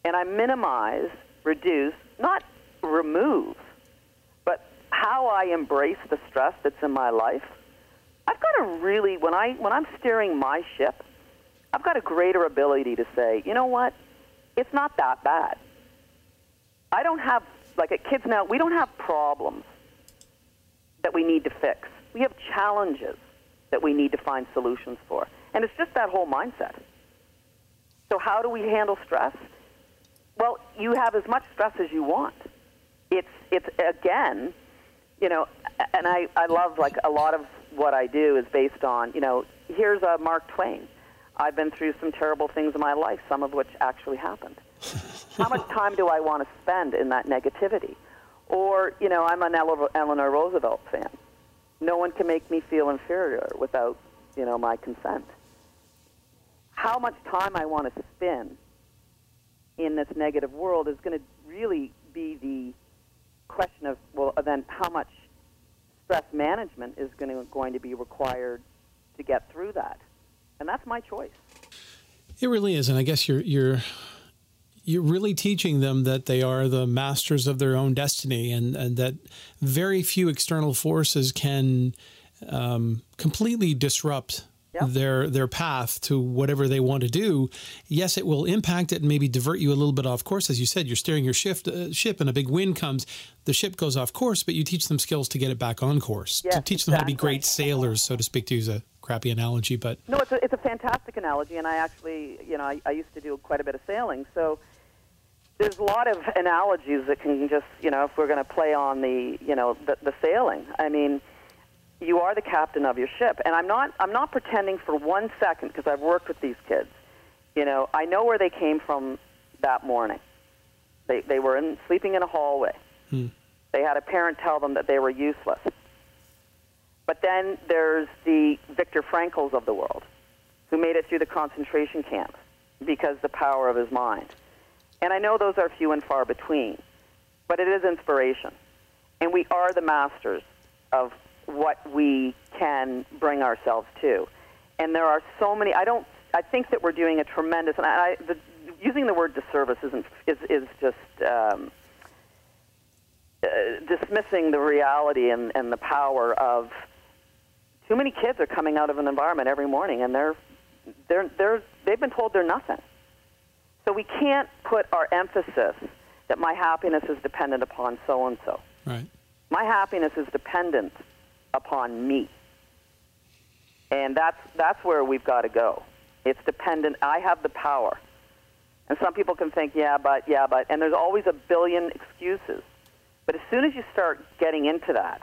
And I minimize reduce, not remove, but how I embrace the stress that's in my life. I've got a really when I when I'm steering my ship, I've got a greater ability to say, you know what? It's not that bad. I don't have like at kids now, we don't have problems that we need to fix. We have challenges that we need to find solutions for. And it's just that whole mindset. So how do we handle stress? Well, you have as much stress as you want. It's it's again, you know, and I I love like a lot of what I do is based on, you know, here's a Mark Twain. I've been through some terrible things in my life, some of which actually happened. How much time do I want to spend in that negativity? Or, you know, I'm an Eleanor Roosevelt fan. No one can make me feel inferior without, you know, my consent. How much time I want to spend in this negative world is going to really be the question of, well, then how much stress management is going to, going to be required to get through that? And that's my choice. It really is, and I guess you're you're you're really teaching them that they are the masters of their own destiny, and and that very few external forces can um, completely disrupt yep. their their path to whatever they want to do. Yes, it will impact it and maybe divert you a little bit off course. As you said, you're steering your shift, uh, ship and a big wind comes, the ship goes off course, but you teach them skills to get it back on course, yes, to teach exactly. them how to be great sailors, so to speak, to use a crappy analogy. But no, it's a, it's a fantastic analogy, and I actually, you know, I, I used to do quite a bit of sailing, so there's a lot of analogies that can just, you know, if we're going to play on the, you know, the, the sailing. I mean, you are the captain of your ship. And I'm not I'm not pretending for one second because I've worked with these kids. You know, I know where they came from that morning. They they were in sleeping in a hallway. Hmm. They had a parent tell them that they were useless. But then there's the Viktor Frankls of the world who made it through the concentration camps because the power of his mind. And I know those are few and far between, but it is inspiration. And we are the masters of what we can bring ourselves to. And there are so many. I don't. I think that we're doing a tremendous. And I, the, using the word disservice isn't is is just um, uh, dismissing the reality and, and the power of too many kids are coming out of an environment every morning and they're they're they're they've been told they're nothing. So we can't put our emphasis that my happiness is dependent upon so and so. Right. My happiness is dependent upon me. And that's, that's where we've got to go. It's dependent. I have the power. And some people can think, yeah, but, yeah, but, and there's always a billion excuses. But as soon as you start getting into that,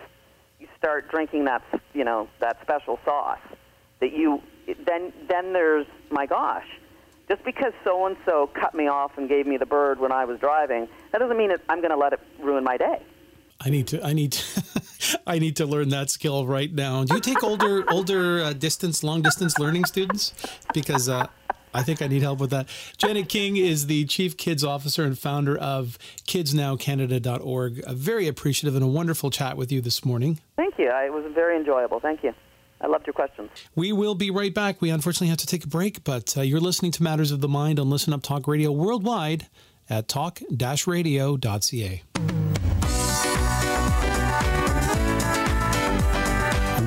start drinking that, you know, that special sauce, that you, then, then there's, my gosh, just because so and so cut me off and gave me the bird when I was driving, that doesn't mean I'm going to let it ruin my day. I need to. I need. To, I need to learn that skill right now. Do you take older, older uh, distance, long distance learning students? Because uh, I think I need help with that. Janet King is the Chief Kids Officer and founder of KidsNowCanada.org. A very appreciative and a wonderful chat with you this morning. Thank you. It was very enjoyable. Thank you. I loved your questions. We will be right back. We unfortunately have to take a break, but uh, you're listening to Matters of the Mind on Listen Up Talk Radio worldwide at talk-radio.ca.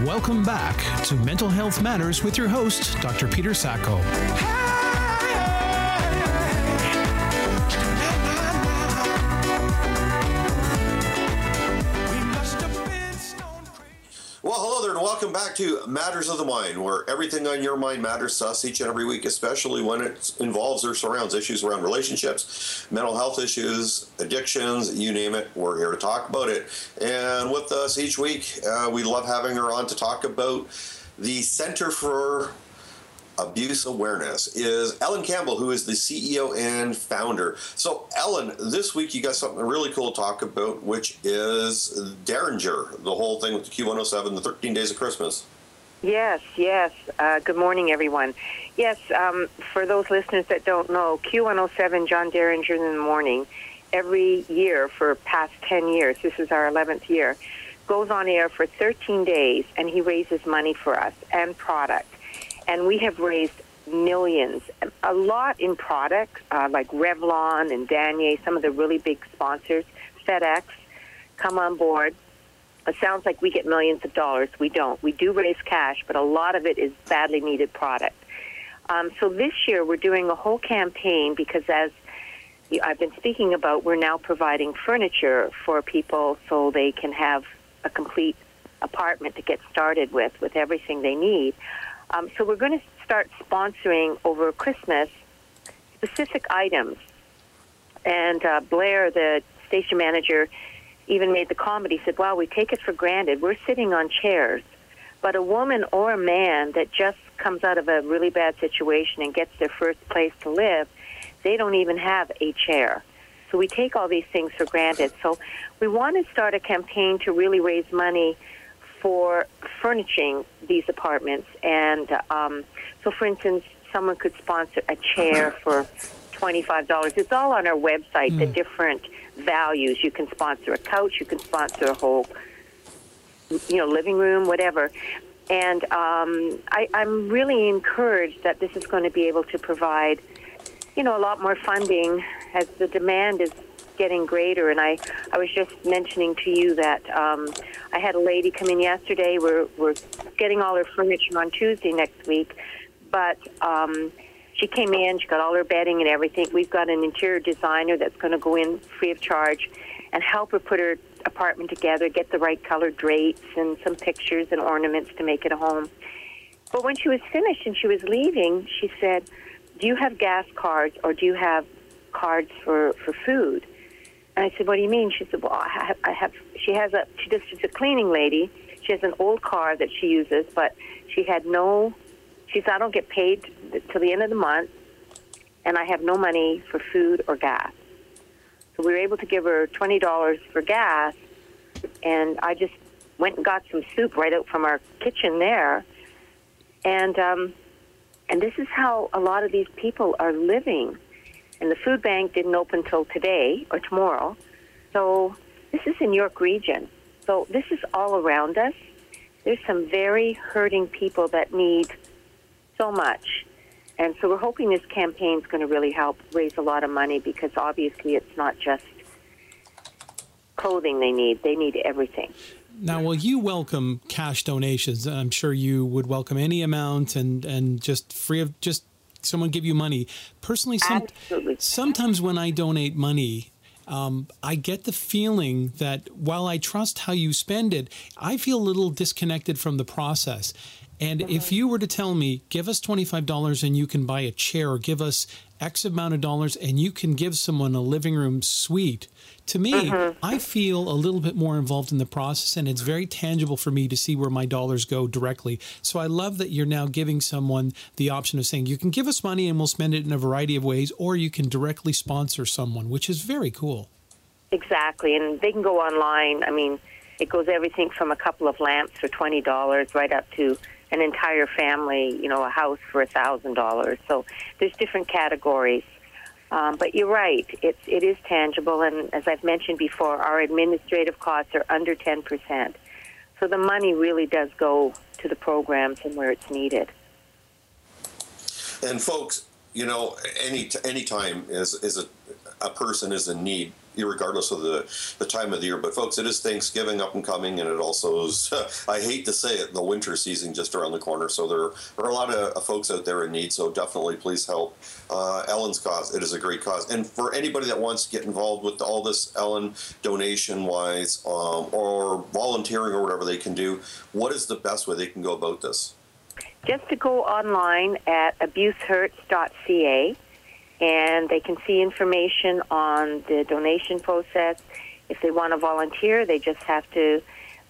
Welcome back to Mental Health Matters with your host, Dr. Peter Sacco. There, and welcome back to Matters of the Mind, where everything on your mind matters to us each and every week, especially when it involves or surrounds issues around relationships, mental health issues, addictions, you name it. We're here to talk about it. And with us each week, uh, we love having her on to talk about the Center for abuse awareness is Ellen Campbell, who is the CEO and founder. So, Ellen, this week you got something really cool to talk about, which is Derringer, the whole thing with the Q107, the 13 Days of Christmas. Yes, yes. Uh, good morning, everyone. Yes, um, for those listeners that don't know, Q107, John Derringer in the morning, every year for past 10 years, this is our 11th year, goes on air for 13 days and he raises money for us and product and we have raised millions, a lot in products uh, like Revlon and Danier, some of the really big sponsors, FedEx, come on board. It sounds like we get millions of dollars. We don't. We do raise cash, but a lot of it is badly needed product. Um, so this year we're doing a whole campaign because as I've been speaking about, we're now providing furniture for people so they can have a complete apartment to get started with, with everything they need. Um, so we're going to start sponsoring over Christmas specific items. And uh, Blair, the station manager, even made the comment. He said, "Wow, we take it for granted. We're sitting on chairs, But a woman or a man that just comes out of a really bad situation and gets their first place to live, they don't even have a chair. So we take all these things for granted. So we want to start a campaign to really raise money for furnishing these apartments. And um, so, for instance, someone could sponsor a chair for $25. It's all on our website, mm. the different values. You can sponsor a couch, you can sponsor a whole you know, living room, whatever. And um, I, I'm really encouraged that this is going to be able to provide, you know, a lot more funding as the demand is getting greater. And I, I was just mentioning to you that um, I had a lady come in yesterday. We're, we're getting all her furniture on Tuesday next week. But um, she came in, she got all her bedding and everything. We've got an interior designer that's going to go in free of charge and help her put her apartment together, get the right color drapes and some pictures and ornaments to make it a home. But when she was finished and she was leaving, she said, "Do you have gas cards or do you have cards for for food?" And I said, "What do you mean?" She said, "Well, I have." I have she has a. She just she's a cleaning lady. She has an old car that she uses, but she had no. She said, "I don't get paid till the end of the month, and I have no money for food or gas." So we were able to give her twenty dollars for gas, and I just went and got some soup right out from our kitchen there, and um, and this is how a lot of these people are living and the food bank didn't open till today or tomorrow. So this is in York Region. So this is all around us. There's some very hurting people that need so much. And so we're hoping this campaign is going to really help raise a lot of money because obviously it's not just clothing they need, they need everything. Now, will you welcome cash donations? I'm sure you would welcome any amount and, and just free of just someone give you money. Personally, some, sometimes when I donate money, um, I get the feeling that while I trust how you spend it, I feel a little disconnected from the process. And if you were to tell me, give us $25 and you can buy a chair, or give us X amount of dollars and you can give someone a living room suite, to me, mm-hmm. I feel a little bit more involved in the process and it's very tangible for me to see where my dollars go directly. So I love that you're now giving someone the option of saying, you can give us money and we'll spend it in a variety of ways, or you can directly sponsor someone, which is very cool. Exactly. And they can go online. I mean, it goes everything from a couple of lamps for $20 right up to an entire family, you know, a house for a thousand dollars. So there's different categories. Um, but you're right; it's it is tangible, and as I've mentioned before, our administrative costs are under ten percent. So the money really does go to the programs and where it's needed. And folks, you know, any any time is is a a person is in need regardless of the, the time of the year. But folks, it is Thanksgiving up and coming, and it also is, I hate to say it, the winter season just around the corner. So there are a lot of folks out there in need. So definitely please help uh, Ellen's cause. It is a great cause. And for anybody that wants to get involved with all this, Ellen, donation wise um, or volunteering or whatever they can do, what is the best way they can go about this? Just to go online at abusehurts.ca and they can see information on the donation process. If they want to volunteer, they just have to,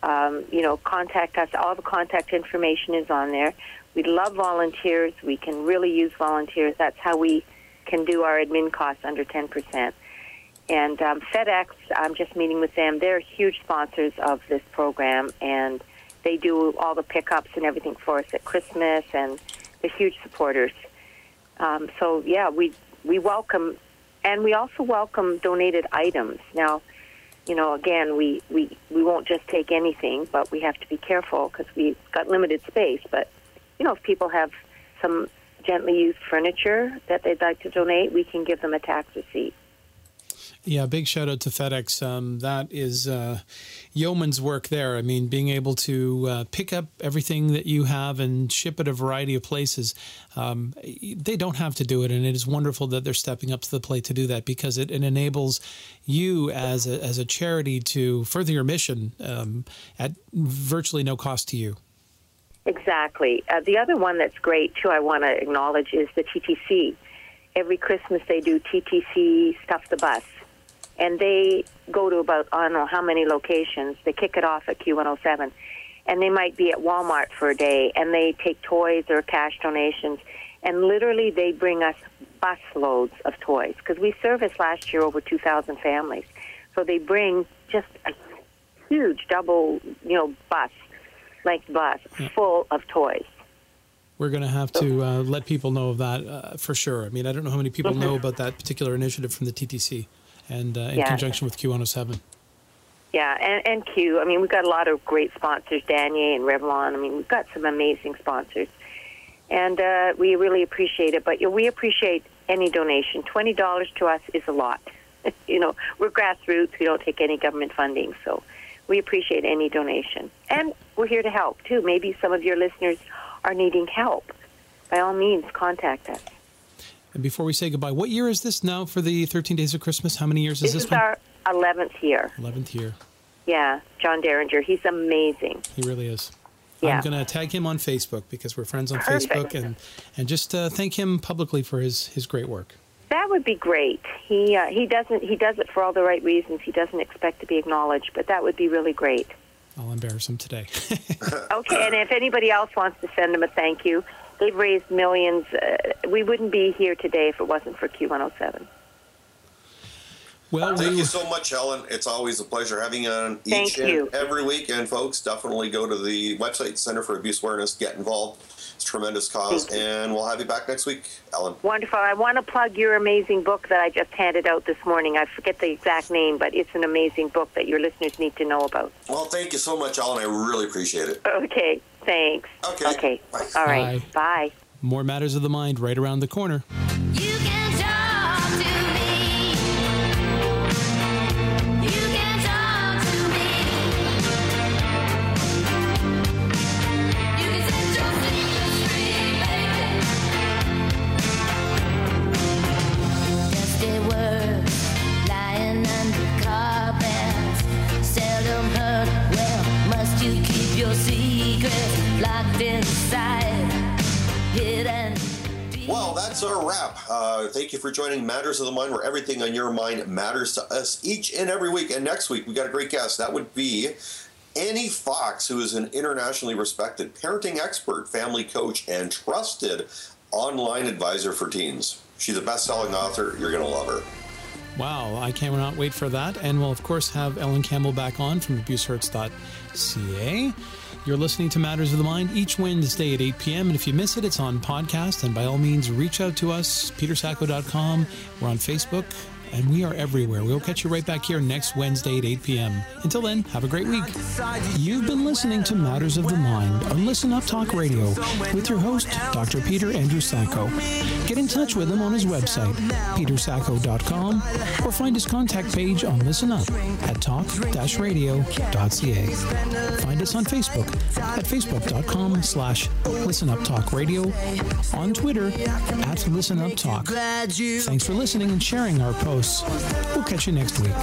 um, you know, contact us. All the contact information is on there. We love volunteers. We can really use volunteers. That's how we can do our admin costs under 10%. And um, FedEx, I'm just meeting with them. They're huge sponsors of this program, and they do all the pickups and everything for us at Christmas, and they're huge supporters. Um, so yeah, we we welcome, and we also welcome donated items. Now, you know, again, we, we, we won't just take anything, but we have to be careful because we've got limited space. But, you know, if people have some gently used furniture that they'd like to donate, we can give them a tax receipt. Yeah, big shout out to FedEx. Um, that is uh, yeoman's work there. I mean, being able to uh, pick up everything that you have and ship it a variety of places. Um, they don't have to do it, and it is wonderful that they're stepping up to the plate to do that because it, it enables you as a, as a charity to further your mission um, at virtually no cost to you. Exactly. Uh, the other one that's great too, I want to acknowledge, is the TTC. Every Christmas they do TTC Stuff the Bus and they go to about I don't know how many locations. They kick it off at Q107, and they might be at Walmart for a day, and they take toys or cash donations, and literally they bring us busloads of toys because we serviced last year over 2,000 families. So they bring just a huge double, you know, bus, length bus full of toys. We're going to have to uh, let people know of that uh, for sure. I mean, I don't know how many people know about that particular initiative from the TTC and uh, in Yeah. conjunction with Q107. Yeah, and, and Q. I mean, we've got a lot of great sponsors, Danier and Revlon. I mean, we've got some amazing sponsors. And uh, we really appreciate it. But you know, we appreciate any donation. $20 to us is a lot. you know, we're grassroots. We don't take any government funding. So we appreciate any donation. And we're here to help, too. Maybe some of your listeners are needing help. By all means, contact us. And before we say goodbye, what year is this now for the 13 Days of Christmas? How many years is This this, is one? our 11th year. 11th year. Yeah, John Derringer. He's amazing. He really is. Yeah. I'm going to tag him on Facebook because we're friends on Perfect. Facebook and, and just uh, thank him publicly for his, his great work. That would be great. He uh, he doesn't he does it for all the right reasons. He doesn't expect to be acknowledged, but that would be really great. I'll embarrass him today. Okay, and if anybody else wants to send him a thank you, they've raised millions. Uh, we wouldn't be here today if it wasn't for Q107. well, Thank we, you so much, Ellen. It's always a pleasure having you on Thank each you. and every week. And folks, definitely go to the website Center for Abuse Awareness, get involved. It's a tremendous cause, and we'll have you back next week, Ellen. Wonderful. I want to plug your amazing book that I just handed out this morning. I forget the exact name, but it's an amazing book that your listeners need to know about. Well, thank you so much, Ellen. I really appreciate it. Okay, thanks. Okay. Okay. Bye. All right. Bye. more matters of the mind right around the corner. Thank you for joining Matters of the Mind, where everything on your mind matters to us each and every week. And next week, we got a great guest. That would be Annie Fox, who is an internationally respected parenting expert, family coach, and trusted online advisor for teens. She's a best selling author. You're going to love her. Wow, I cannot wait for that. And we'll, of course, have Ellen Campbell back on from abusehurts.ca. You're listening to Matters of the Mind each Wednesday at 8 p.m. And if you miss it, it's on podcast. And by all means, reach out to us, petersacco.com. We're on Facebook, and we are everywhere. We'll catch you right back here next Wednesday at 8 p.m. Until then, have a great week. You've been listening to Matters of the Mind on Listen Up Talk Radio with your host, Dr. Peter Andrew Sacco. Get in touch with him on his website, petersacco.com, or find his contact page on Listen Up at talk-radio.ca. Find us on Facebook at facebook.com slash Listen Up Talk Radio, on Twitter at Listen Up Talk. Thanks for listening and sharing our We'll catch you next week.